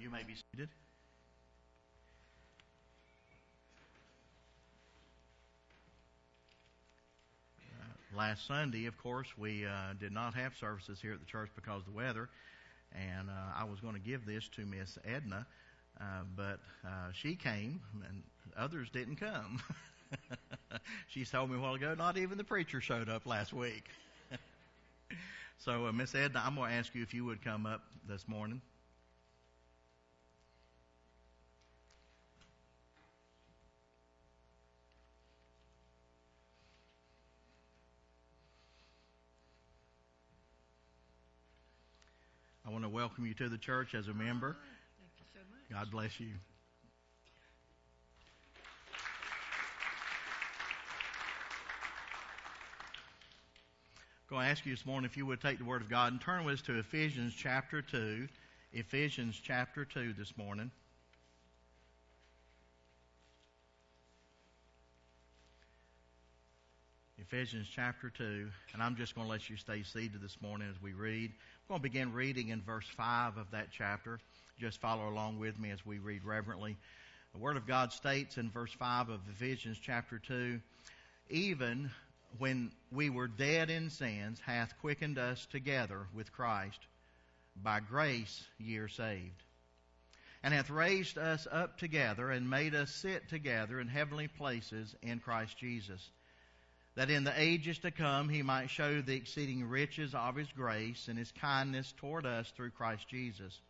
you may be seated. Uh, last Sunday, of course, we uh, did not have services here at the church because of the weather, and uh, I was going to give this to Miss Edna, uh, but uh, she came and others didn't come. she told me a while ago not even the preacher showed up last week. so, uh, Miss Edna, I'm going to ask you if you would come up this morning. Welcome you to the church as a member. Thank you so much. God bless you. I'm Going to ask you this morning if you would take the Word of God and turn with us to Ephesians chapter 2. Ephesians chapter 2 this morning. Ephesians chapter 2, and I'm just going to let you stay seated this morning as we read. I'm going to begin reading in verse 5 of that chapter. Just follow along with me as we read reverently. The Word of God states in verse 5 of Ephesians chapter 2 Even when we were dead in sins, hath quickened us together with Christ. By grace ye are saved. And hath raised us up together and made us sit together in heavenly places in Christ Jesus that in the ages to come he might show the exceeding riches of his grace and his kindness toward us through Christ Jesus.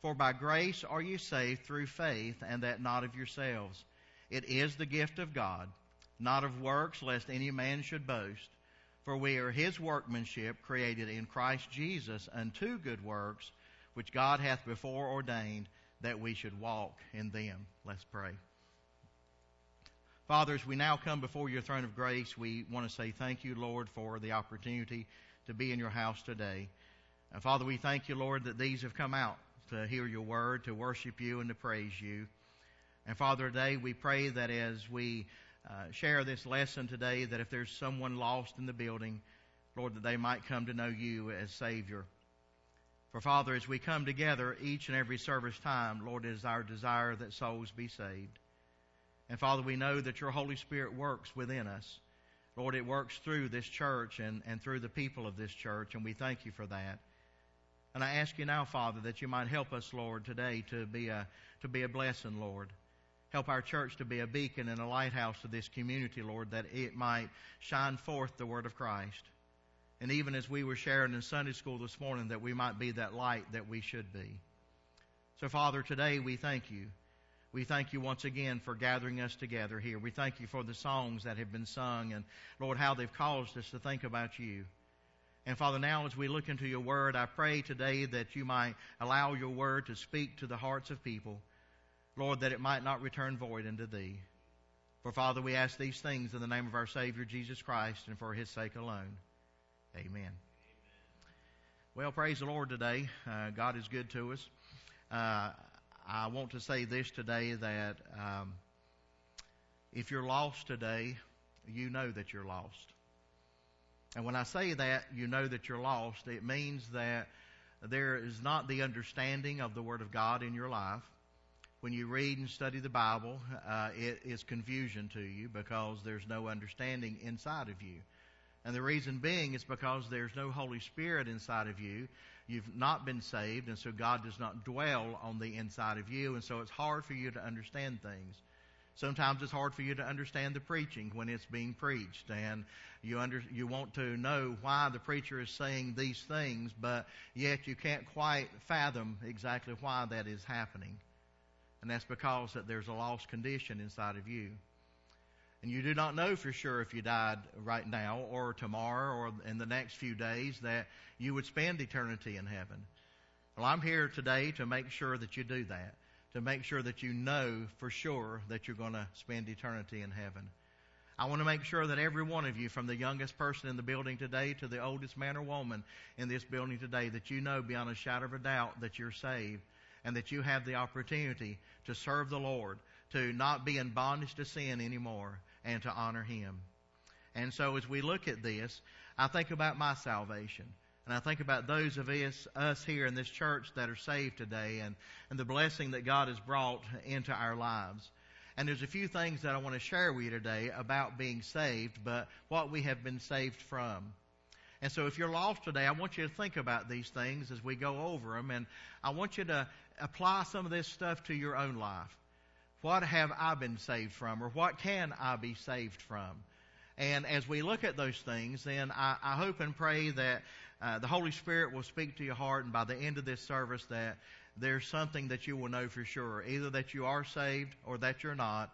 For by grace are you saved through faith, and that not of yourselves. It is the gift of God, not of works, lest any man should boast. For we are his workmanship, created in Christ Jesus unto good works, which God hath before ordained that we should walk in them. Let's pray. Father, as we now come before your throne of grace, we want to say thank you, Lord, for the opportunity to be in your house today. And Father, we thank you, Lord, that these have come out to hear your word, to worship you, and to praise you. And Father, today we pray that as we uh, share this lesson today, that if there's someone lost in the building, Lord, that they might come to know you as Savior. For Father, as we come together each and every service time, Lord, it is our desire that souls be saved. And Father, we know that your Holy Spirit works within us. Lord, it works through this church and, and through the people of this church, and we thank you for that. And I ask you now, Father, that you might help us, Lord, today to be a, to be a blessing, Lord. Help our church to be a beacon and a lighthouse to this community, Lord, that it might shine forth the word of Christ. And even as we were sharing in Sunday school this morning, that we might be that light that we should be. So, Father, today we thank you. We thank you once again for gathering us together here. We thank you for the songs that have been sung and, Lord, how they've caused us to think about you. And Father, now as we look into your word, I pray today that you might allow your word to speak to the hearts of people. Lord, that it might not return void unto thee. For Father, we ask these things in the name of our Savior Jesus Christ and for his sake alone. Amen. Well, praise the Lord today. Uh, God is good to us. Uh, I want to say this today that um, if you're lost today, you know that you're lost. And when I say that, you know that you're lost, it means that there is not the understanding of the Word of God in your life. When you read and study the Bible, uh, it is confusion to you because there's no understanding inside of you. And the reason being is because there's no Holy Spirit inside of you. You've not been saved, and so God does not dwell on the inside of you, and so it's hard for you to understand things. Sometimes it's hard for you to understand the preaching when it's being preached, and you under, you want to know why the preacher is saying these things, but yet you can't quite fathom exactly why that is happening. And that's because that there's a lost condition inside of you and you do not know for sure if you died right now or tomorrow or in the next few days that you would spend eternity in heaven. Well, I'm here today to make sure that you do that, to make sure that you know for sure that you're going to spend eternity in heaven. I want to make sure that every one of you, from the youngest person in the building today to the oldest man or woman in this building today, that you know beyond a shadow of a doubt that you're saved and that you have the opportunity to serve the Lord, to not be in bondage to sin anymore, and to honor Him. And so as we look at this, I think about my salvation. And I think about those of us, us here in this church that are saved today and, and the blessing that God has brought into our lives. And there's a few things that I want to share with you today about being saved, but what we have been saved from. And so if you're lost today, I want you to think about these things as we go over them, and I want you to apply some of this stuff to your own life. What have I been saved from, or what can I be saved from? And as we look at those things, then I, I hope and pray that uh, the Holy Spirit will speak to your heart, and by the end of this service, that there's something that you will know for sure. Either that you are saved or that you're not,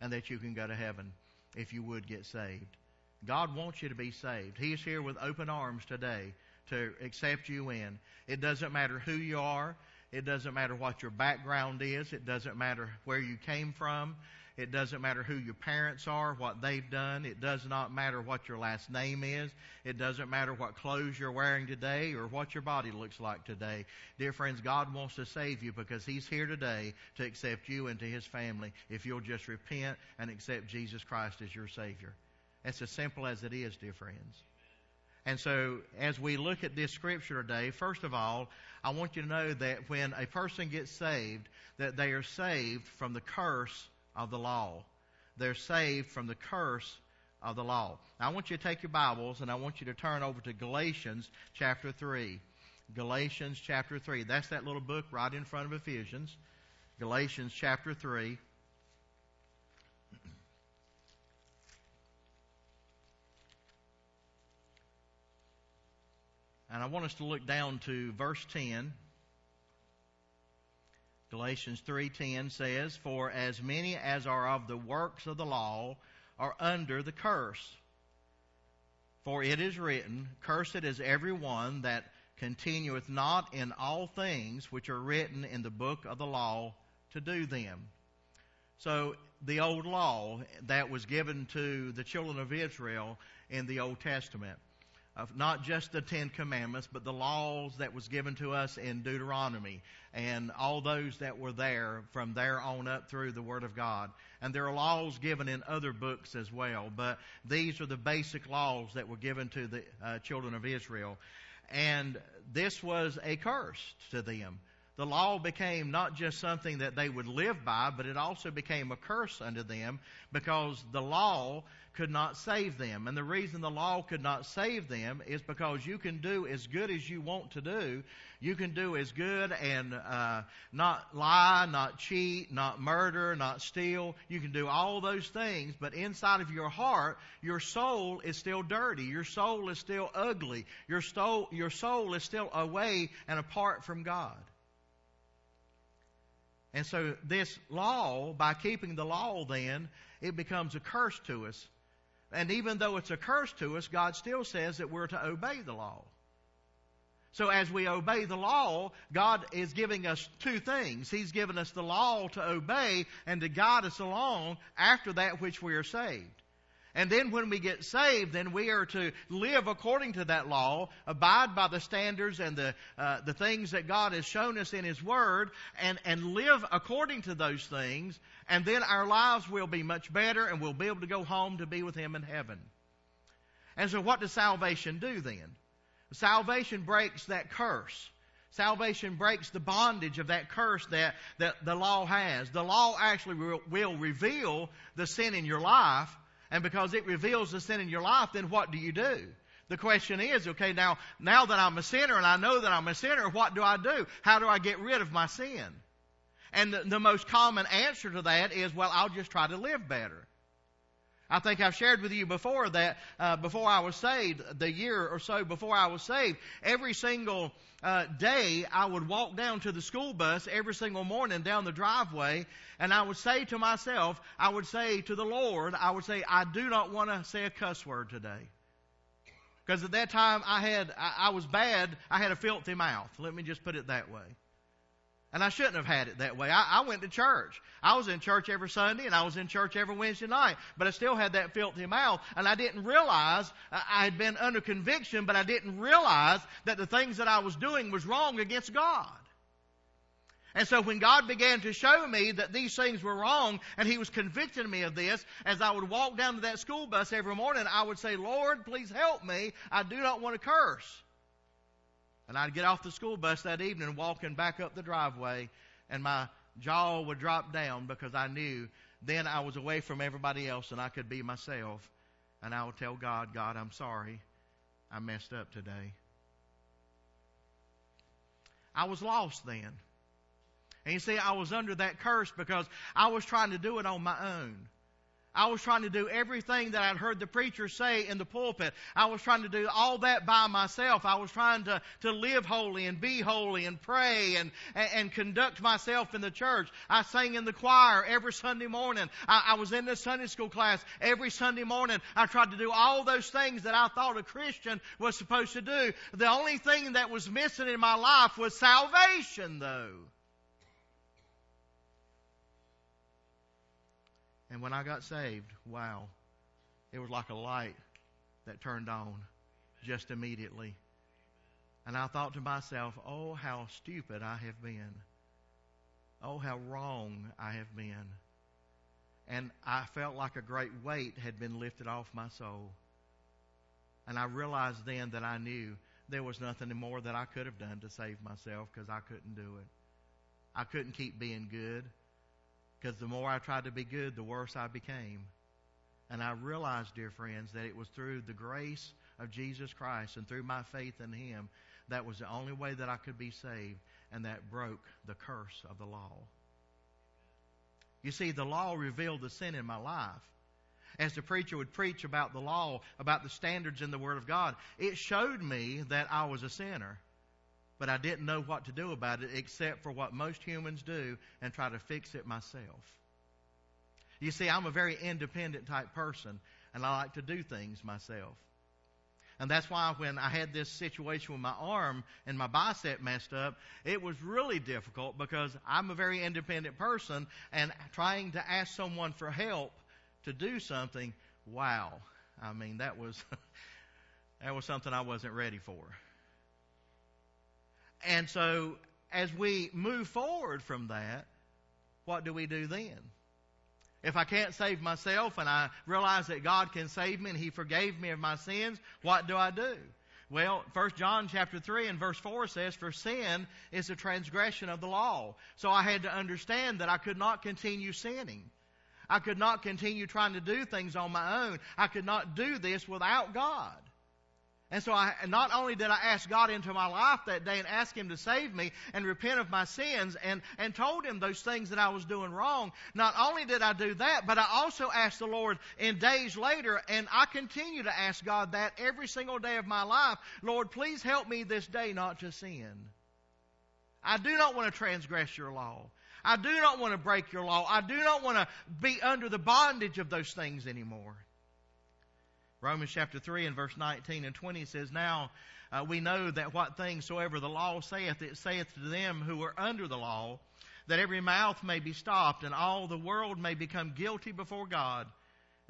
and that you can go to heaven if you would get saved. God wants you to be saved. He is here with open arms today to accept you in. It doesn't matter who you are. It doesn't matter what your background is. It doesn't matter where you came from. It doesn't matter who your parents are, what they've done. It does not matter what your last name is. It doesn't matter what clothes you're wearing today or what your body looks like today. Dear friends, God wants to save you because He's here today to accept you into His family if you'll just repent and accept Jesus Christ as your Savior. It's as simple as it is, dear friends. And so, as we look at this scripture today, first of all, I want you to know that when a person gets saved, that they are saved from the curse of the law. They're saved from the curse of the law. Now, I want you to take your Bibles and I want you to turn over to Galatians chapter 3. Galatians chapter 3. That's that little book right in front of Ephesians. Galatians chapter 3. And I want us to look down to verse 10. Galatians 3:10 says, "For as many as are of the works of the law are under the curse. For it is written, Cursed is every one that continueth not in all things which are written in the book of the law to do them." So the old law that was given to the children of Israel in the Old Testament of not just the Ten Commandments, but the laws that was given to us in Deuteronomy and all those that were there from there on up through the Word of God. And there are laws given in other books as well, but these are the basic laws that were given to the uh, children of Israel. And this was a curse to them. The law became not just something that they would live by, but it also became a curse unto them because the law could not save them. And the reason the law could not save them is because you can do as good as you want to do. You can do as good and uh, not lie, not cheat, not murder, not steal. You can do all those things, but inside of your heart, your soul is still dirty. Your soul is still ugly. Your soul, your soul is still away and apart from God. And so this law, by keeping the law then, it becomes a curse to us and even though it's a curse to us, God still says that we're to obey the law. So as we obey the law, God is giving us two things. He's given us the law to obey and to guide us along after that which we are saved. And then when we get saved, then we are to live according to that law, abide by the standards and the, uh, the things that God has shown us in His Word, and, and live according to those things, and then our lives will be much better, and we'll be able to go home to be with Him in heaven. And so what does salvation do then? Salvation breaks that curse. Salvation breaks the bondage of that curse that, that the law has. The law actually will, will reveal the sin in your life, and because it reveals the sin in your life, then what do you do? The question is, okay, now, now that I'm a sinner and I know that I'm a sinner, what do I do? How do I get rid of my sin? And the, the most common answer to that is, well, I'll just try to live better. I think I've shared with you before that uh, before I was saved, the year or so before I was saved, every single uh, day I would walk down to the school bus every single morning down the driveway, and I would say to myself, I would say to the Lord, I would say, I do not want to say a cuss word today. Because at that time I had, I, I was bad, I had a filthy mouth. Let me just put it that way. And I shouldn't have had it that way. I, I, went to church. I was in church every Sunday and I was in church every Wednesday night, but I still had that filthy mouth and I didn't realize uh, I had been under conviction, but I didn't realize that the things that I was doing was wrong against God. And so when God began to show me that these things were wrong and He was convicting me of this, as I would walk down to that school bus every morning, I would say, Lord, please help me. I do not want to curse. And I'd get off the school bus that evening walking back up the driveway, and my jaw would drop down because I knew then I was away from everybody else and I could be myself. And I would tell God, God, I'm sorry. I messed up today. I was lost then. And you see, I was under that curse because I was trying to do it on my own. I was trying to do everything that I'd heard the preacher say in the pulpit. I was trying to do all that by myself. I was trying to, to live holy and be holy and pray and, and, and conduct myself in the church. I sang in the choir every Sunday morning. I, I was in the Sunday school class every Sunday morning. I tried to do all those things that I thought a Christian was supposed to do. The only thing that was missing in my life was salvation though. And when I got saved, wow, it was like a light that turned on just immediately. And I thought to myself, oh, how stupid I have been. Oh, how wrong I have been. And I felt like a great weight had been lifted off my soul. And I realized then that I knew there was nothing more that I could have done to save myself because I couldn't do it. I couldn't keep being good. Because the more I tried to be good, the worse I became. And I realized, dear friends, that it was through the grace of Jesus Christ and through my faith in Him that was the only way that I could be saved, and that broke the curse of the law. You see, the law revealed the sin in my life. As the preacher would preach about the law, about the standards in the Word of God, it showed me that I was a sinner but I didn't know what to do about it except for what most humans do and try to fix it myself. You see, I'm a very independent type person, and I like to do things myself. And that's why when I had this situation with my arm and my bicep messed up, it was really difficult because I'm a very independent person and trying to ask someone for help to do something, wow. I mean, that was that was something I wasn't ready for. And so, as we move forward from that, what do we do then? If I can't save myself and I realize that God can save me and He forgave me of my sins, what do I do? Well, 1 John chapter 3 and verse 4 says, For sin is a transgression of the law. So I had to understand that I could not continue sinning. I could not continue trying to do things on my own. I could not do this without God. And so I, not only did I ask God into my life that day and ask Him to save me and repent of my sins and, and told Him those things that I was doing wrong, not only did I do that, but I also asked the Lord in days later, and I continue to ask God that every single day of my life, Lord, please help me this day not to sin. I do not want to transgress your law. I do not want to break your law. I do not want to be under the bondage of those things anymore. Romans chapter 3 and verse 19 and 20 says, Now uh, we know that what things soever the law saith, it saith to them who are under the law, that every mouth may be stopped, and all the world may become guilty before God.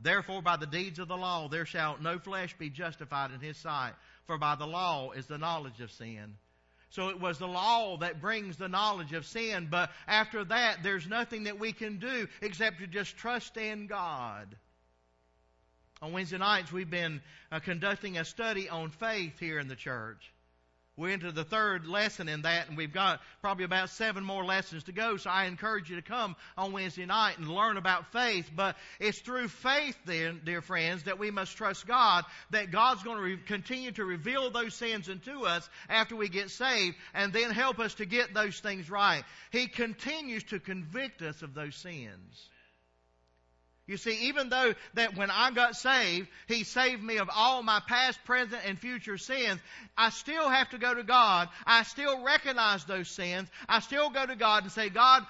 Therefore, by the deeds of the law, there shall no flesh be justified in his sight, for by the law is the knowledge of sin. So it was the law that brings the knowledge of sin, but after that, there's nothing that we can do except to just trust in God. On Wednesday nights, we've been uh, conducting a study on faith here in the church. We're into the third lesson in that, and we've got probably about seven more lessons to go. So I encourage you to come on Wednesday night and learn about faith. But it's through faith, then, dear friends, that we must trust God that God's going to re- continue to reveal those sins unto us after we get saved, and then help us to get those things right. He continues to convict us of those sins. You see, even though that when I got saved, He saved me of all my past, present, and future sins, I still have to go to God. I still recognize those sins. I still go to God and say, God,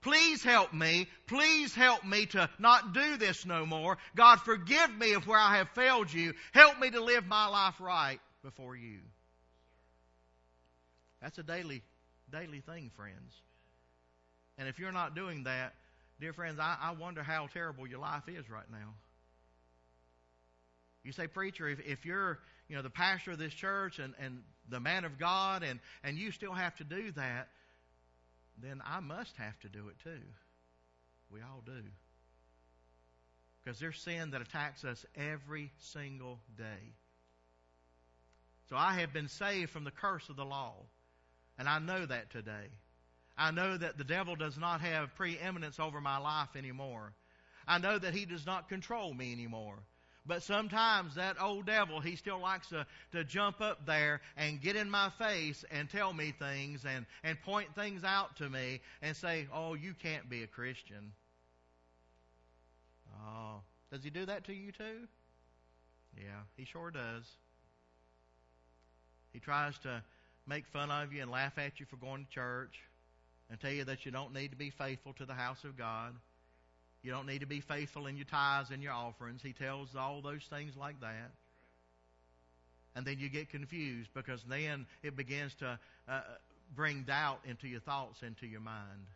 please help me. Please help me to not do this no more. God, forgive me of where I have failed you. Help me to live my life right before you. That's a daily, daily thing, friends. And if you're not doing that, Dear friends, I, I wonder how terrible your life is right now. You say, preacher, if, if you're you know the pastor of this church and, and the man of God and, and you still have to do that, then I must have to do it too. We all do. Because there's sin that attacks us every single day. So I have been saved from the curse of the law. And I know that today. I know that the devil does not have preeminence over my life anymore. I know that he does not control me anymore. But sometimes that old devil, he still likes to, to jump up there and get in my face and tell me things and, and point things out to me and say, oh, you can't be a Christian. Oh, does he do that to you too? Yeah, he sure does. He tries to make fun of you and laugh at you for going to church and tell you that you don't need to be faithful to the house of God. You don't need to be faithful in your tithes and your offerings. He tells all those things like that. And then you get confused because then it begins to uh, bring doubt into your thoughts, into your mind.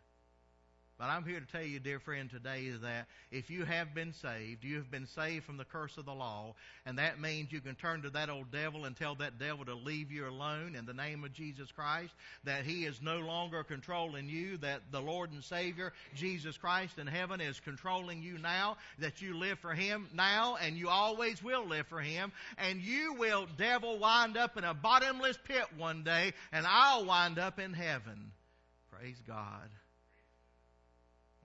But I'm here to tell you, dear friend, today that if you have been saved, you have been saved from the curse of the law, and that means you can turn to that old devil and tell that devil to leave you alone in the name of Jesus Christ, that he is no longer controlling you, that the Lord and Savior, Jesus Christ in heaven, is controlling you now, that you live for him now, and you always will live for him, and you will, devil, wind up in a bottomless pit one day, and I'll wind up in heaven. Praise God.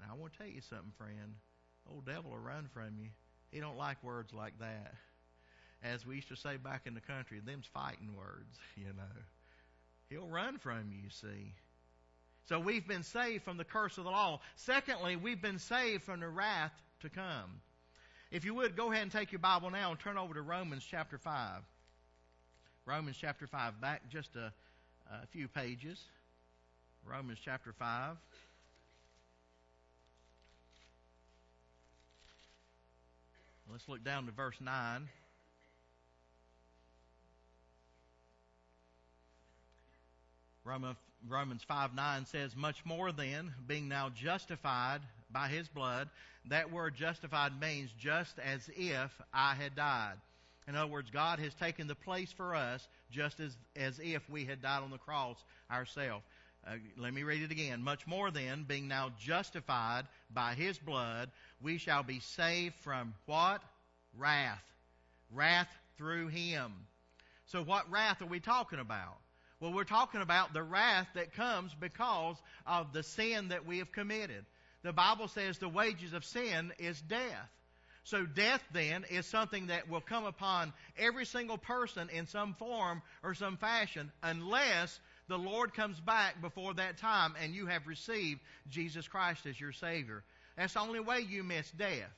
Now, I want to tell you something, friend. Old devil will run from you. He don't like words like that. As we used to say back in the country, them's fighting words, you know. He'll run from you, you see. So we've been saved from the curse of the law. Secondly, we've been saved from the wrath to come. If you would, go ahead and take your Bible now and turn over to Romans chapter 5. Romans chapter 5, back just a, a few pages. Romans chapter 5. Let's look down to verse 9. Romans 5 9 says, Much more then, being now justified by his blood, that word justified means just as if I had died. In other words, God has taken the place for us just as, as if we had died on the cross ourselves. Uh, let me read it again. Much more then, being now justified by his blood, we shall be saved from what? Wrath. Wrath through him. So, what wrath are we talking about? Well, we're talking about the wrath that comes because of the sin that we have committed. The Bible says the wages of sin is death. So death then is something that will come upon every single person in some form or some fashion unless the Lord comes back before that time and you have received Jesus Christ as your Savior. That's the only way you miss death.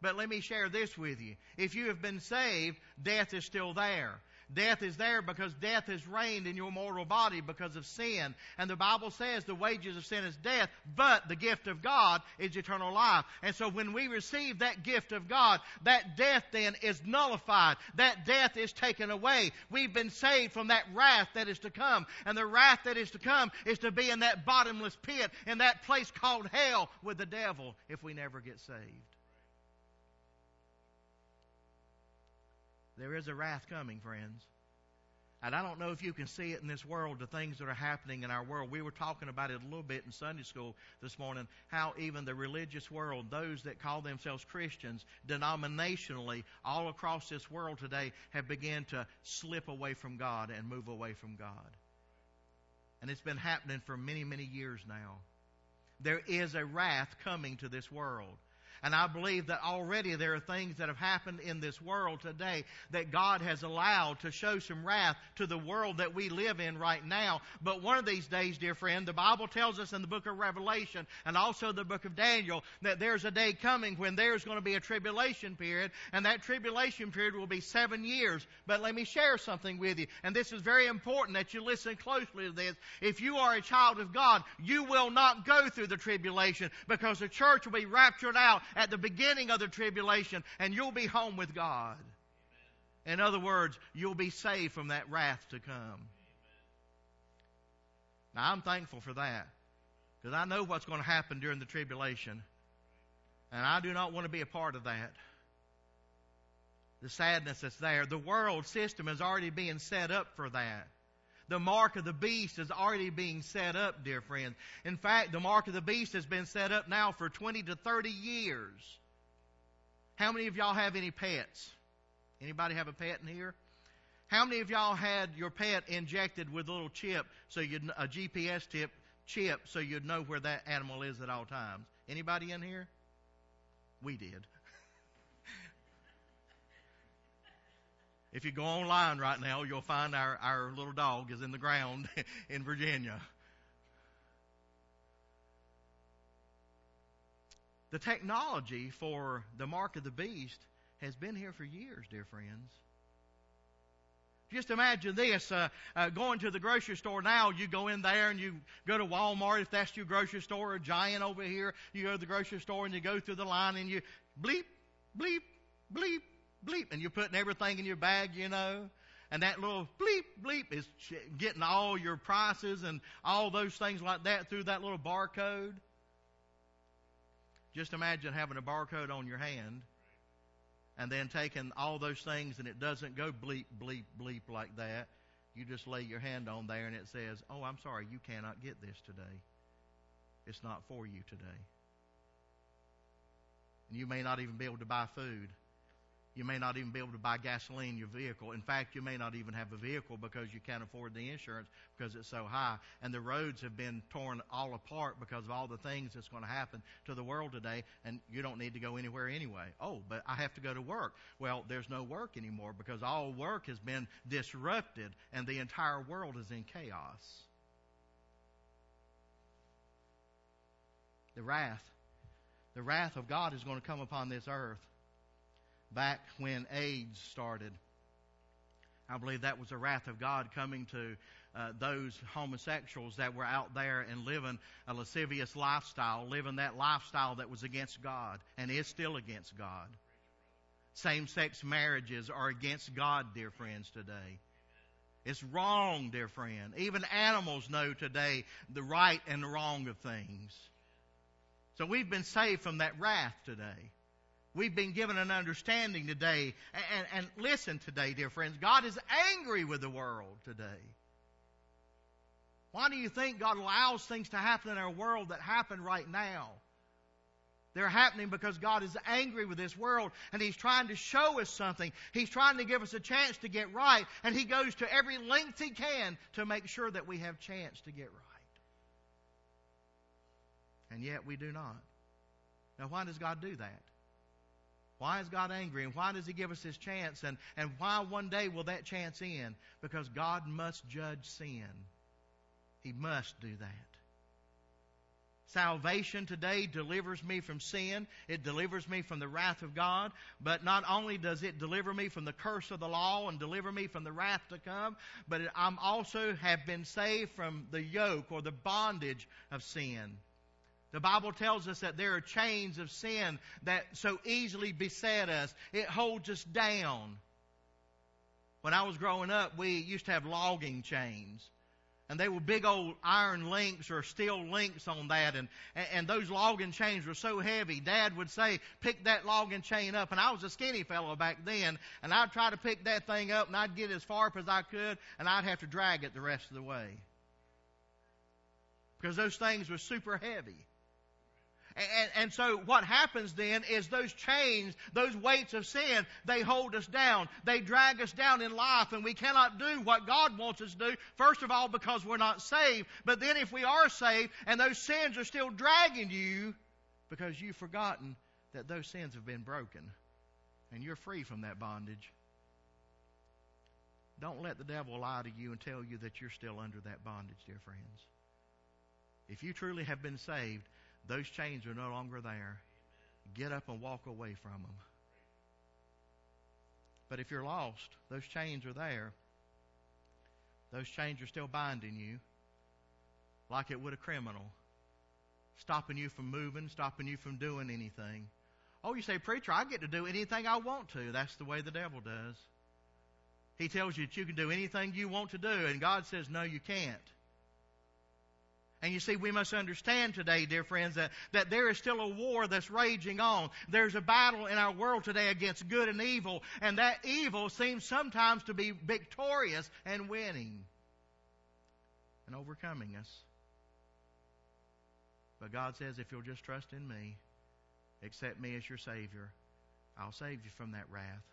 But let me share this with you. If you have been saved, death is still there. Death is there because death has reigned in your mortal body because of sin. And the Bible says the wages of sin is death, but the gift of God is eternal life. And so when we receive that gift of God, that death then is nullified. That death is taken away. We've been saved from that wrath that is to come. And the wrath that is to come is to be in that bottomless pit, in that place called hell with the devil if we never get saved. There is a wrath coming, friends. And I don't know if you can see it in this world, the things that are happening in our world. We were talking about it a little bit in Sunday school this morning, how even the religious world, those that call themselves Christians, denominationally, all across this world today, have begun to slip away from God and move away from God. And it's been happening for many, many years now. There is a wrath coming to this world. And I believe that already there are things that have happened in this world today that God has allowed to show some wrath to the world that we live in right now. But one of these days, dear friend, the Bible tells us in the book of Revelation and also the book of Daniel that there's a day coming when there's going to be a tribulation period, and that tribulation period will be seven years. But let me share something with you, and this is very important that you listen closely to this. If you are a child of God, you will not go through the tribulation because the church will be raptured out at the beginning of the tribulation, and you'll be home with God. In other words, you'll be saved from that wrath to come. Now, I'm thankful for that because I know what's going to happen during the tribulation, and I do not want to be a part of that. The sadness that's there. The world system is already being set up for that. The mark of the beast is already being set up, dear friends. In fact, the mark of the beast has been set up now for 20 to 30 years. How many of y'all have any pets? Anybody have a pet in here? How many of y'all had your pet injected with a little chip, so you a GPS tip chip, so you'd know where that animal is at all times? Anybody in here? We did. If you go online right now, you'll find our, our little dog is in the ground in Virginia. The technology for the mark of the beast has been here for years, dear friends. Just imagine this uh, uh, going to the grocery store now. You go in there and you go to Walmart if that's your grocery store, or Giant over here. You go to the grocery store and you go through the line and you bleep, bleep, bleep, bleep, and you're putting everything in your bag, you know. And that little bleep, bleep is getting all your prices and all those things like that through that little barcode. Just imagine having a barcode on your hand and then taking all those things and it doesn't go bleep, bleep, bleep like that. You just lay your hand on there and it says, Oh, I'm sorry, you cannot get this today. It's not for you today. And you may not even be able to buy food. You may not even be able to buy gasoline in your vehicle. In fact, you may not even have a vehicle because you can't afford the insurance because it's so high. And the roads have been torn all apart because of all the things that's going to happen to the world today. And you don't need to go anywhere anyway. Oh, but I have to go to work. Well, there's no work anymore because all work has been disrupted and the entire world is in chaos. The wrath. The wrath of God is going to come upon this earth back when AIDS started. I believe that was the wrath of God coming to uh, those homosexuals that were out there and living a lascivious lifestyle, living that lifestyle that was against God and is still against God. Same sex marriages are against God, dear friends, today. It's wrong, dear friend. Even animals know today the right and the wrong of things. So we've been saved from that wrath today. We've been given an understanding today. And, and, listen today, dear friends, God is angry with the world today. Why do you think God allows things to happen in our world that happen right now? They're happening because God is angry with this world and He's trying to show us something. He's trying to give us a chance to get right and He goes to every length He can to make sure that we have chance to get right. And yet we do not. Now why does God do that? Why is God angry? And why does He give us this chance? And, and why one day will that chance end? Because God must judge sin. He must do that. Salvation today delivers me from sin. It delivers me from the wrath of God. But not only does it deliver me from the curse of the law and deliver me from the wrath to come, but I'm also have been saved from the yoke or the bondage of sin. The Bible tells us that there are chains of sin that so easily beset us. It holds us down. When I was growing up, we used to have logging chains. And they were big old iron links or steel links on that. And, and those logging chains were so heavy. Dad would say, pick that logging chain up. And I was a skinny fellow back then. And I'd try to pick that thing up and I'd get as far up as I could and I'd have to drag it the rest of the way. Because those things were super heavy. And, and, so what happens then is those chains, those weights of sin, they hold us down. They drag us down in life and we cannot do what God wants us to do. First of all, because we're not saved. But then if we are saved and those sins are still dragging you because you've forgotten that those sins have been broken and you're free from that bondage. Don't let the devil lie to you and tell you that you're still under that bondage, dear friends. If you truly have been saved, those chains are no longer there. Get up and walk away from them. But if you're lost, those chains are there. Those chains are still binding you like it would a criminal, stopping you from moving, stopping you from doing anything. Oh, you say, Preacher, I get to do anything I want to. That's the way the devil does. He tells you that you can do anything you want to do, and God says, No, you can't. And you see, we must understand today, dear friends, that, that there is still a war that's raging on. There's a battle in our world today against good and evil, and that evil seems sometimes to be victorious and winning and overcoming us. But God says, if you'll just trust in me, accept me as your Savior, I'll save you from that wrath.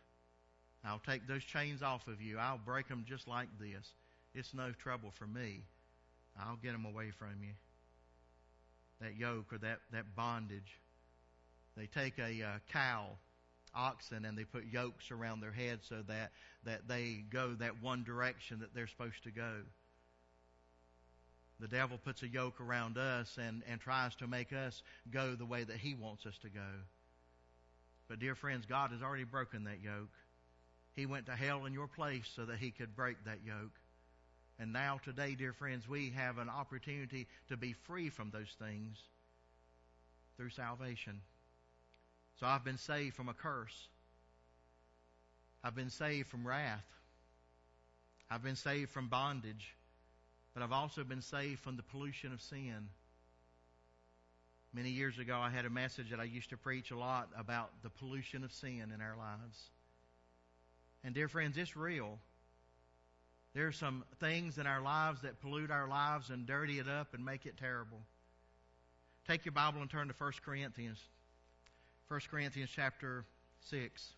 I'll take those chains off of you. I'll break them just like this. It's no trouble for me. I'll get them away from you. That yoke or that, that bondage. They take a uh, cow, oxen, and they put yokes around their head so that, that they go that one direction that they're supposed to go. The devil puts a yoke around us and, and tries to make us go the way that he wants us to go. But, dear friends, God has already broken that yoke. He went to hell in your place so that he could break that yoke. And now, today, dear friends, we have an opportunity to be free from those things through salvation. So I've been saved from a curse. I've been saved from wrath. I've been saved from bondage. But I've also been saved from the pollution of sin. Many years ago, I had a message that I used to preach a lot about the pollution of sin in our lives. And, dear friends, it's real. There are some things in our lives that pollute our lives and dirty it up and make it terrible. Take your Bible and turn to 1 Corinthians. 1 Corinthians chapter 6.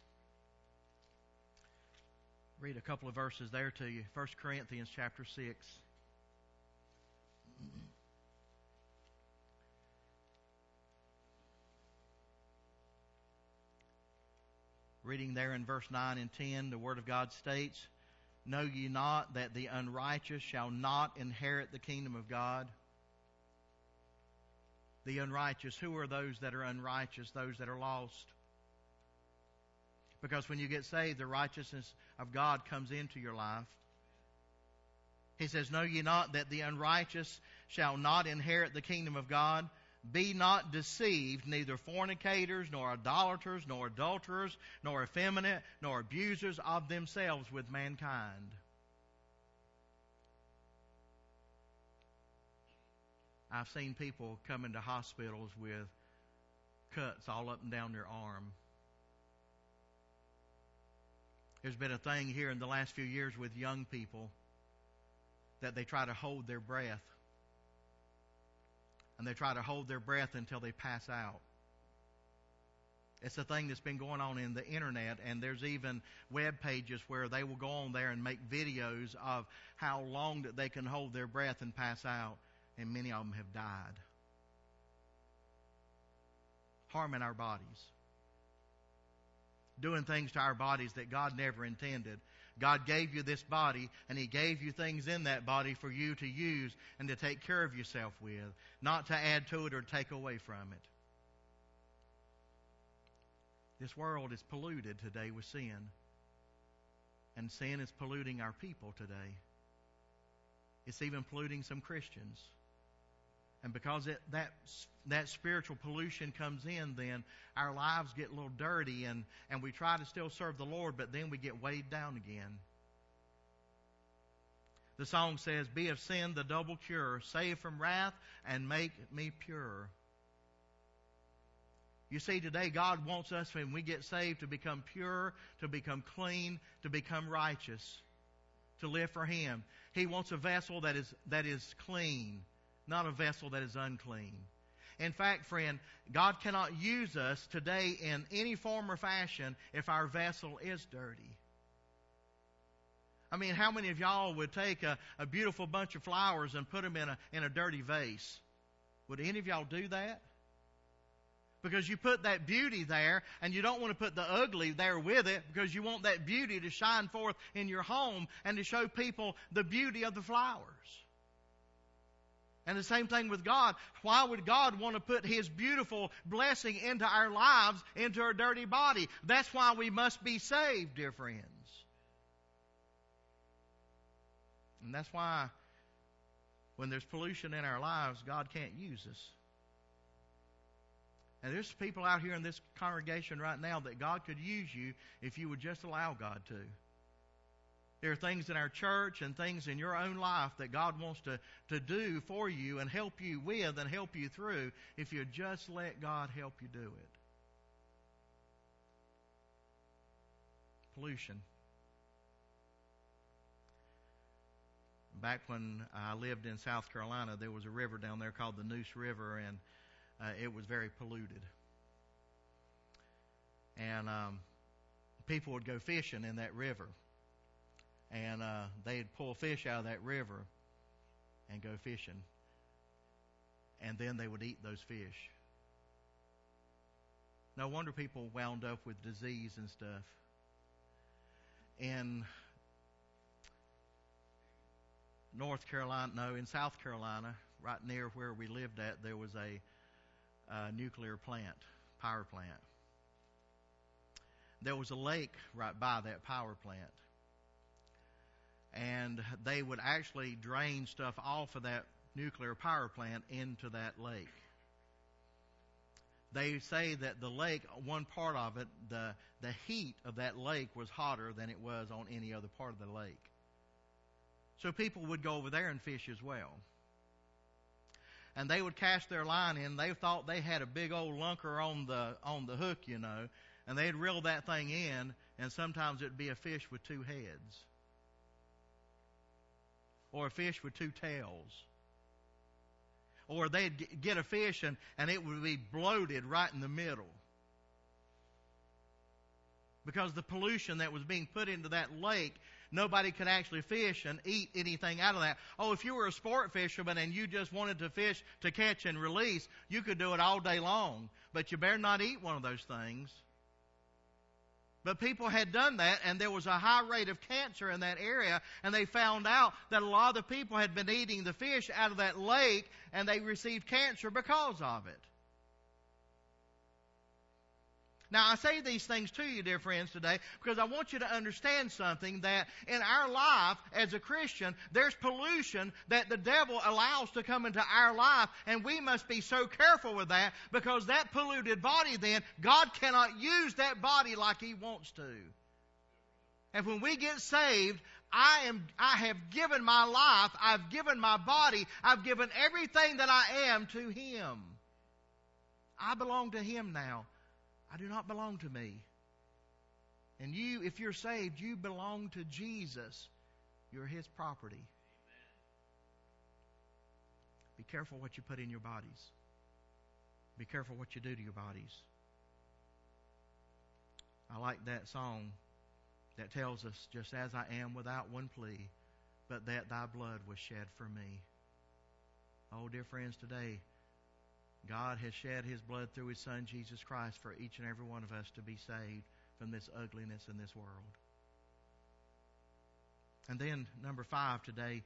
Read a couple of verses there to you. 1 Corinthians chapter 6. Reading there in verse 9 and 10, the Word of God states, Know ye not that the unrighteous shall not inherit the kingdom of God? The unrighteous, who are those that are unrighteous? Those that are lost. Because when you get saved, the righteousness of God comes into your life. He says, Know ye not that the unrighteous shall not inherit the kingdom of God? Be not deceived, neither fornicators, nor idolaters, nor adulterers, nor effeminate, nor abusers of themselves with mankind. I've seen people come into hospitals with cuts all up and down their arm. There's been a thing here in the last few years with young people that they try to hold their breath and they try to hold their breath until they pass out. It's a thing that's been going on in the internet, and there's even web pages where they will go on there and make videos of how long that they can hold their breath and pass out, and many of them have died. Harming our bodies. Doing things to our bodies that God never intended. God gave you this body, and He gave you things in that body for you to use and to take care of yourself with, not to add to it or take away from it. This world is polluted today with sin, and sin is polluting our people today. It's even polluting some Christians. And because it, that, that spiritual pollution comes in, then our lives get a little dirty and, and we try to still serve the Lord, but then we get weighed down again. The song says, Be of sin the double cure, save from wrath and make me pure. You see, today God wants us, when we get saved, to become pure, to become clean, to become righteous, to live for Him. He wants a vessel that is, that is clean not a vessel that is unclean. In fact, friend, God cannot use us today in any form or fashion if our vessel is dirty. I mean, how many of y'all would take a, a beautiful bunch of flowers and put them in a, in a dirty vase? Would any of y'all do that? Because you put that beauty there and you don't want to put the ugly there with it because you want that beauty to shine forth in your home and to show people the beauty of the flowers. And the same thing with God. Why would God want to put His beautiful blessing into our lives, into our dirty body? That's why we must be saved, dear friends. And that's why when there's pollution in our lives, God can't use us. And there's people out here in this congregation right now that God could use you if you would just allow God to. There are things in our church and things in your own life that God wants to, to do for you and help you with and help you through if you just let God help you do it. Pollution. Back when I lived in South Carolina, there was a river down there called the Neuse River, and uh, it was very polluted. And um, people would go fishing in that river. And uh, they'd pull fish out of that river and go fishing. And then they would eat those fish. No wonder people wound up with disease and stuff. In North Carolina, no, in South Carolina, right near where we lived at, there was a, a nuclear plant, power plant. There was a lake right by that power plant. And they would actually drain stuff off of that nuclear power plant into that lake. They say that the lake, one part of it, the, the heat of that lake was hotter than it was on any other part of the lake. So people would go over there and fish as well. And they would cast their line in. They thought they had a big old lunker on the on the hook, you know, and they'd reel that thing in, and sometimes it'd be a fish with two heads, or a fish with two tails, or they'd get a fish and, and it would be bloated right in the middle because the pollution that was being put into that lake nobody could actually fish and eat anything out of that. Oh, if you were a sport fisherman and you just wanted to fish to catch and release, you could do it all day long. But you better not eat one of those things. But people had done that, and there was a high rate of cancer in that area, and they found out that a lot of the people had been eating the fish out of that lake, and they received cancer because of it. Now, I say these things to you, dear friends, today because I want you to understand something that in our life as a Christian, there's pollution that the devil allows to come into our life, and we must be so careful with that because that polluted body, then, God cannot use that body like He wants to. And when we get saved, I am, I have given my life, I've given my body, I've given everything that I am to Him. I belong to Him now. I do not belong to me. And you, if you're saved, you belong to Jesus. You're His property. Be careful what you put in your bodies. Be careful what you do to your bodies. I like that song that tells us, just as I am without one plea, but that thy blood was shed for me. Oh, dear friends, today, God has shed his blood through his son Jesus Christ for each and every one of us to be saved from this ugliness in this world. And then, number five today,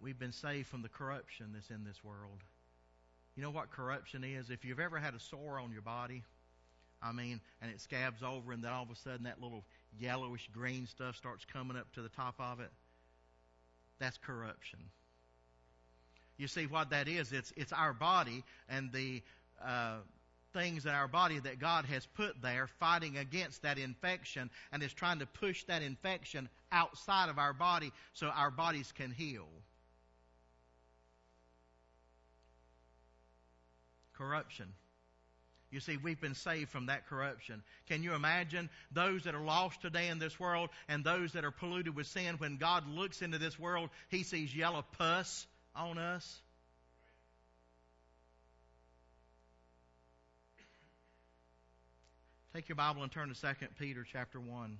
we've been saved from the corruption that's in this world. You know what corruption is? If you've ever had a sore on your body, I mean, and it scabs over, and then all of a sudden that little yellowish green stuff starts coming up to the top of it, that's corruption. You see what that is? It's, it's our body and the uh, things in our body that God has put there fighting against that infection and is trying to push that infection outside of our body so our bodies can heal. Corruption. You see, we've been saved from that corruption. Can you imagine those that are lost today in this world and those that are polluted with sin? When God looks into this world, He sees yellow pus on us. Take your Bible and turn to 2 Peter chapter 1.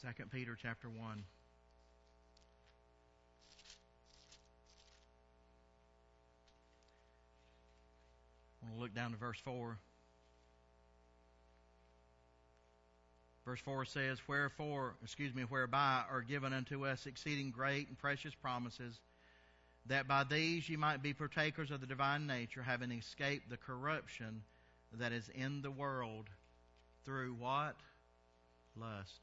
2 Peter chapter 1. I want to look down to verse 4. Verse 4 says, Wherefore, excuse me, whereby are given unto us exceeding great and precious promises, that by these ye might be partakers of the divine nature, having escaped the corruption that is in the world through what? Lust.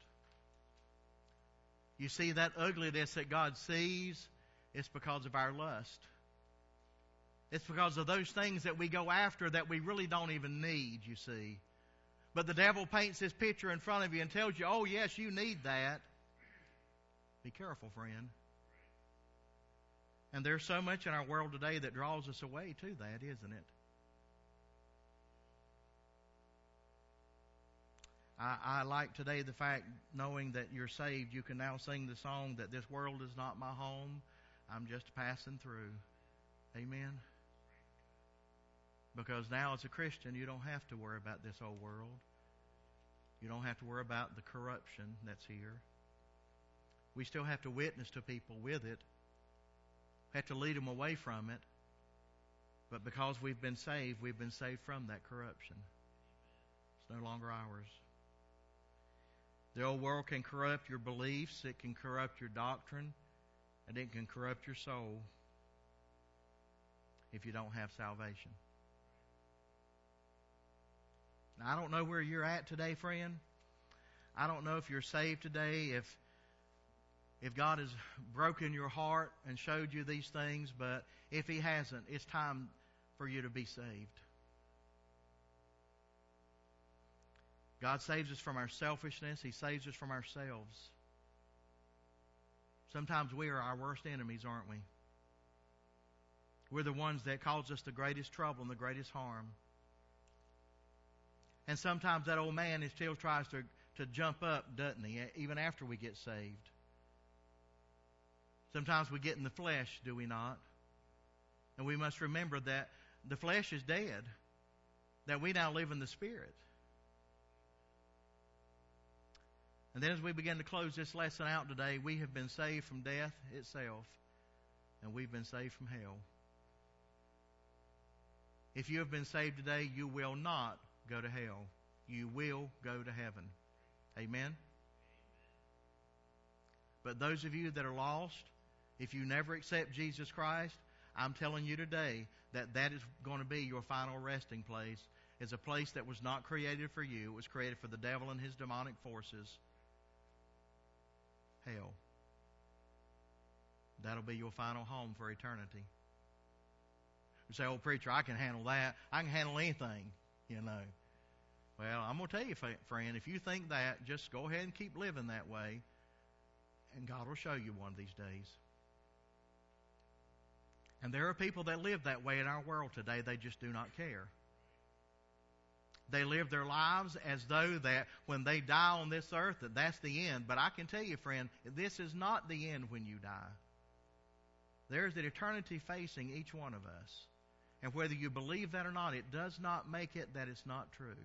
You see, that ugliness that God sees, it's because of our lust. It's because of those things that we go after that we really don't even need, you see. But the devil paints this picture in front of you and tells you, oh, yes, you need that. Be careful, friend. And there's so much in our world today that draws us away to that, isn't it? I, I, like today the fact, knowing that you're saved, you can now sing the song that this world is not my home. I'm just passing through. Amen. Because now, as a Christian, you don't have to worry about this old world. You don't have to worry about the corruption that's here. We still have to witness to people with it, have to lead them away from it. But because we've been saved, we've been saved from that corruption. It's no longer ours. The old world can corrupt your beliefs, it can corrupt your doctrine, and it can corrupt your soul if you don't have salvation. Now, I don't know where you're at today, friend. I don't know if you're saved today, if if God has broken your heart and showed you these things, but if He hasn't, it's time for you to be saved. God saves us from our selfishness, He saves us from ourselves. Sometimes we are our worst enemies, aren't we? We're the ones that cause us the greatest trouble and the greatest harm. And sometimes that old man still tries to, to jump up, doesn't he, even after we get saved? Sometimes we get in the flesh, do we not? And we must remember that the flesh is dead, that we now live in the Spirit. And then as we begin to close this lesson out today, we have been saved from death itself, and we've been saved from hell. If you have been saved today, you will not go to hell. You will go to heaven. Amen? But those of you that are lost, if you never accept Jesus Christ, I'm telling you today that that is going to be your final resting place. It's a place that was not created for you. It was created for the devil and his demonic forces. Hell. That'll be your final home for eternity. You say, "Oh, preacher, I can handle that. I can handle anything." You know. Well, I'm going to tell you, friend, if you think that, just go ahead and keep living that way, and God will show you one of these days. And there are people that live that way in our world today. They just do not care. They live their lives as though that when they die on this earth that that's the end. But I can tell you, friend, this is not the end when you die. There is an eternity facing each one of us. And whether you believe that or not, it does not make it that it's not true.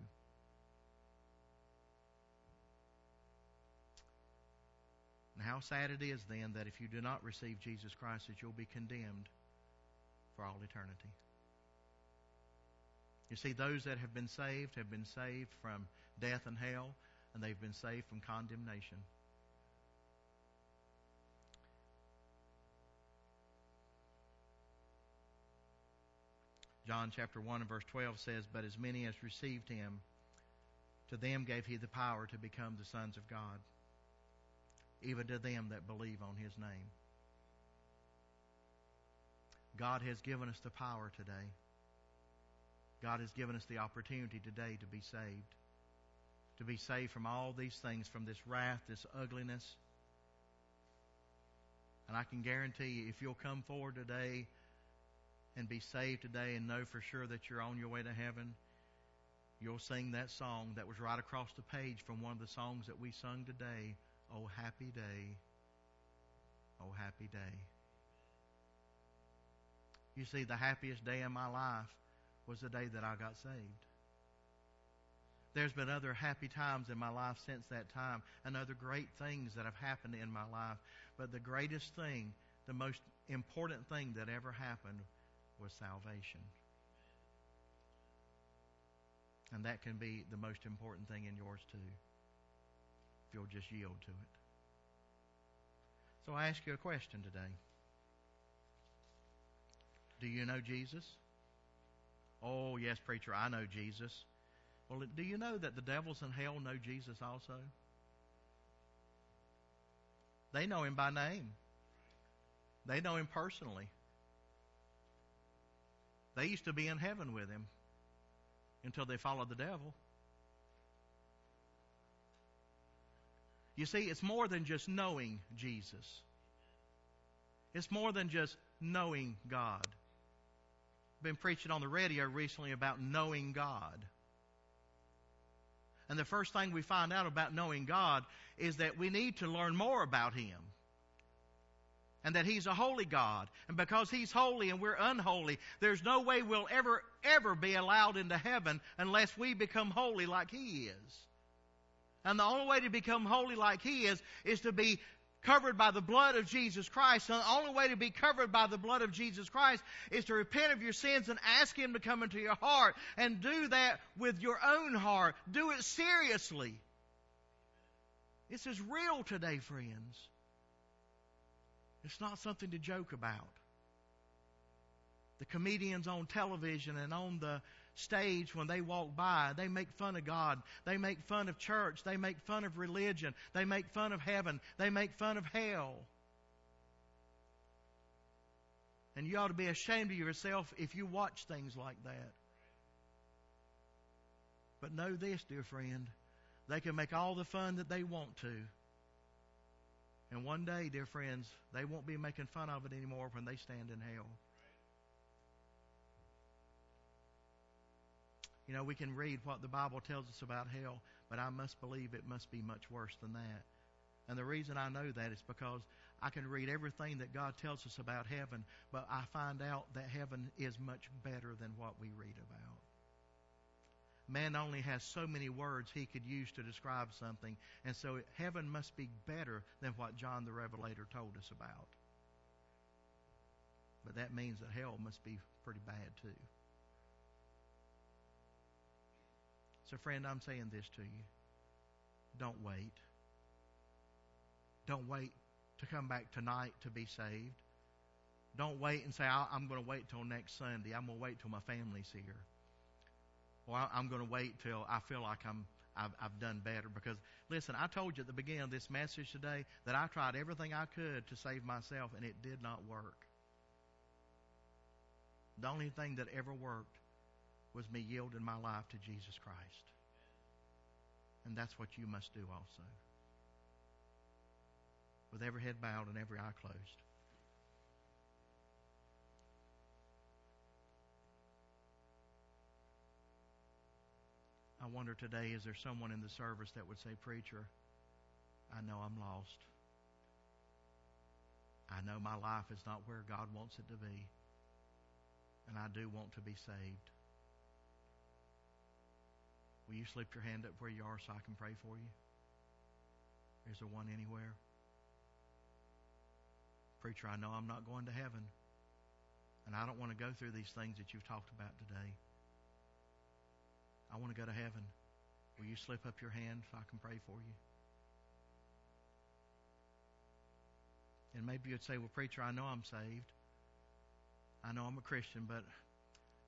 And how sad it is then that if you do not receive Jesus Christ, that you'll be condemned for all eternity. You see, those that have been saved have been saved from death and hell, and they've been saved from condemnation. John chapter 1 and verse 12 says, But as many as received him, to them gave he the power to become the sons of God, even to them that believe on his name. God has given us the power today. God has given us the opportunity today to be saved. To be saved from all these things, from this wrath, this ugliness. And I can guarantee you, if you'll come forward today and be saved today and know for sure that you're on your way to heaven, you'll sing that song that was right across the page from one of the songs that we sung today. Oh, happy day. Oh, happy day. You see, the happiest day in my life was the day that I got saved. There's been other happy times in my life since that time and other great things that have happened in my life. But the greatest thing, the most important thing that ever happened was salvation. And that can be the most important thing in yours too, if you'll just yield to it. So I ask you a question today. Do you know Jesus? Oh, yes, preacher, I know Jesus. Well, do you know that the devils in hell know Jesus also? They know him by name. They know him personally. They used to be in heaven with him until they followed the devil. You see, it's more than just knowing Jesus. It's more than just knowing God I've been preaching on the radio recently about knowing God. And the first thing we find out about knowing God is that we need to learn more about Him. And that He's a holy God. And because He's holy and we're unholy, there's no way we'll ever, ever be allowed into heaven unless we become holy like He is. And the only way to become holy like He is, is to be covered by the blood of Jesus Christ. And the only way to be covered by the blood of Jesus Christ is to repent of your sins and ask Him to come into your heart. And do that with your own heart. Do it seriously. This is real today, friends. It's not something to joke about. The comedians on television and on the stage when they walk by, they make fun of God. They make fun of church. They make fun of religion. They make fun of heaven. They make fun of hell. And you ought to be ashamed of yourself if you watch things like that. But know this, dear friend. They can make all the fun that they want to. And one day, dear friends, they won't be making fun of it anymore when they stand in hell. You know, we can read what the Bible tells us about hell, but I must believe it must be much worse than that. And the reason I know that is because I can read everything that God tells us about heaven, but I find out that heaven is much better than what we read about. Man only has so many words he could use to describe something, and so heaven must be better than what John the Revelator told us about. But that means that hell must be pretty bad too. So, friend, I'm saying this to you. Don't wait. Don't wait to come back tonight to be saved. Don't wait and say, I'm going to wait till next Sunday. I'm going to wait till my family's here. Or I'm going to wait till I feel like I'm, I've, I've done better. Because, listen, I told you at the beginning of this message today that I tried everything I could to save myself, and it did not work. The only thing that ever worked was me yielding my life to Jesus Christ. And that's what you must do also. With every head bowed and every eye closed. I wonder today, is there someone in the service that would say, Preacher, I know I'm lost. I know my life is not where God wants it to be. And I do want to be saved. Will you slip your hand up where you are so I can pray for you? Is there one anywhere? Preacher, I know I'm not going to heaven. And I don't want to go through these things that you've talked about today. I want to go to heaven. Will you slip up your hand so I can pray for you? And maybe you'd say, Well, preacher, I know I'm saved. I know I'm a Christian, but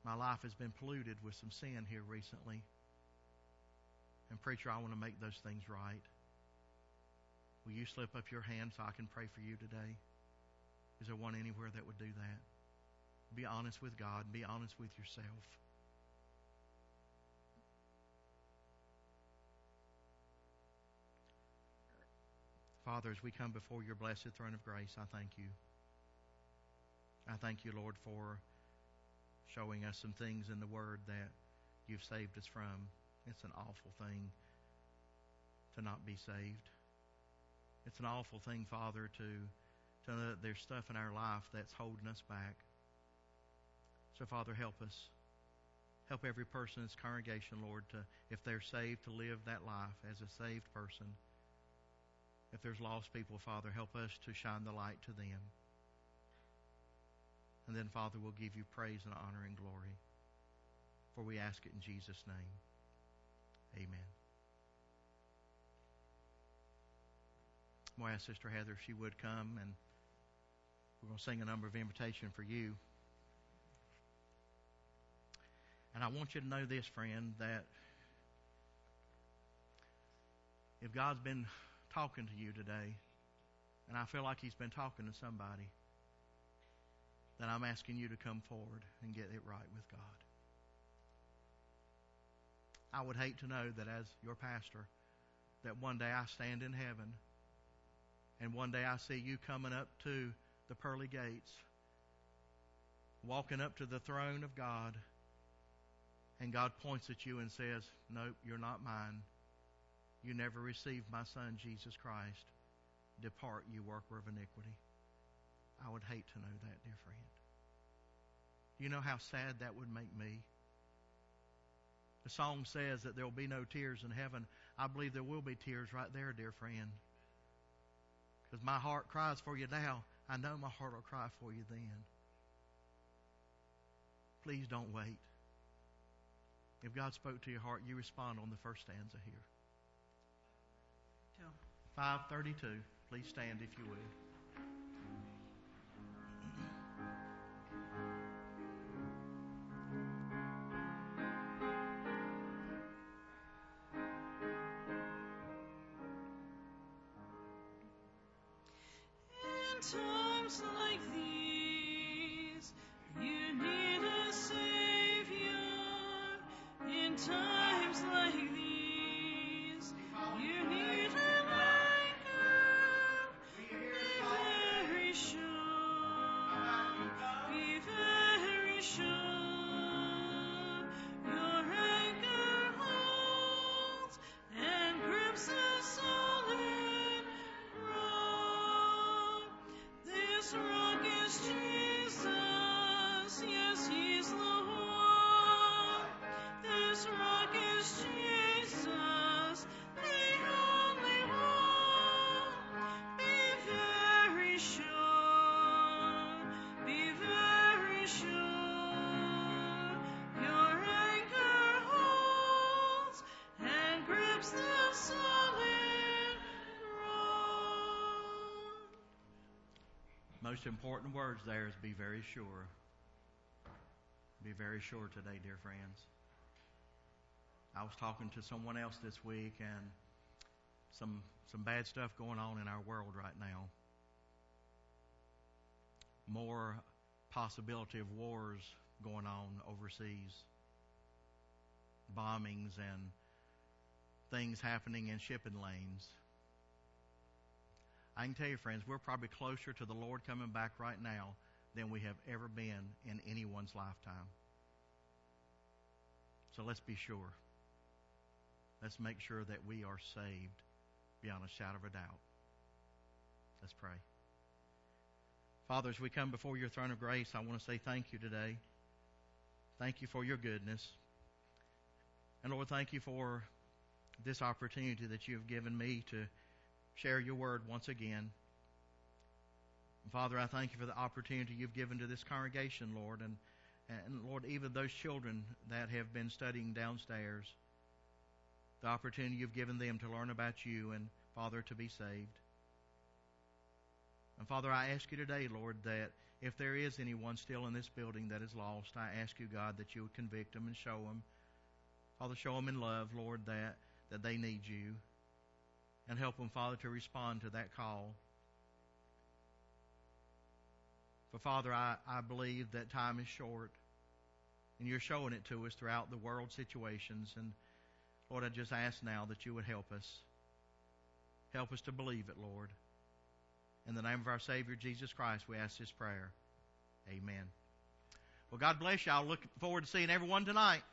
my life has been polluted with some sin here recently. And, preacher, I want to make those things right. Will you slip up your hand so I can pray for you today? Is there one anywhere that would do that? Be honest with God. Be honest with yourself. Father, as we come before your blessed throne of grace, I thank you. I thank you, Lord, for showing us some things in the Word that you've saved us from. It's an awful thing to not be saved. It's an awful thing, Father, to, to know that there's stuff in our life that's holding us back. So, Father, help us. Help every person in this congregation, Lord, to, if they're saved, to live that life as a saved person. If there's lost people, Father, help us to shine the light to them. And then, Father, we'll give you praise and honor and glory. For we ask it in Jesus' name. Amen. I'm ask Sister Heather if she would come, and we're going to sing a number of invitation for you. And I want you to know this, friend, that if God's been talking to you today, and I feel like He's been talking to somebody, then I'm asking you to come forward and get it right with God. I would hate to know that as your pastor, that one day I stand in heaven and one day I see you coming up to the pearly gates, walking up to the throne of God, and God points at you and says, Nope, you're not mine. You never received my son, Jesus Christ. Depart, you worker of iniquity. I would hate to know that, dear friend. Do you know how sad that would make me? The song says that there will be no tears in heaven. I I believe there will be tears right there, dear friend. Because my heart cries for you now. I know my heart will cry for you then. Please don't wait. If God spoke to your heart, you respond on the first stanza here. 532. Please stand if you will. Most important words there is be very sure. Be very sure today, dear friends. I was talking to someone else this week and some some bad stuff going on in our world right now. More possibility of wars going on overseas. Bombings and things happening in shipping lanes. I can tell you, friends, we're probably closer to the Lord coming back right now than we have ever been in anyone's lifetime. So let's be sure. Let's make sure that we are saved beyond a shadow of a doubt. Let's pray. Father, as we come before your throne of grace, I want to say thank you today. Thank you for your goodness. And Lord, thank you for this opportunity that you have given me to share your word once again. Father, I thank you for the opportunity you've given to this congregation, Lord, and, and Lord, even those children that have been studying downstairs, the opportunity you've given them to learn about you and, Father, to be saved. And Father, I ask you today, Lord, that if there is anyone still in this building that is lost, I ask you, God, that you would convict them and show them. Father, show them in love, Lord, that, that they need you and help them, Father, to respond to that call. For Father, I, I believe that time is short, and you're showing it to us throughout the world situations. And Lord, I just ask now that you would help us. Help us to believe it, Lord. In the name of our Savior Jesus Christ, we ask this prayer. Amen. Well, God bless you. I'll look forward to seeing everyone tonight.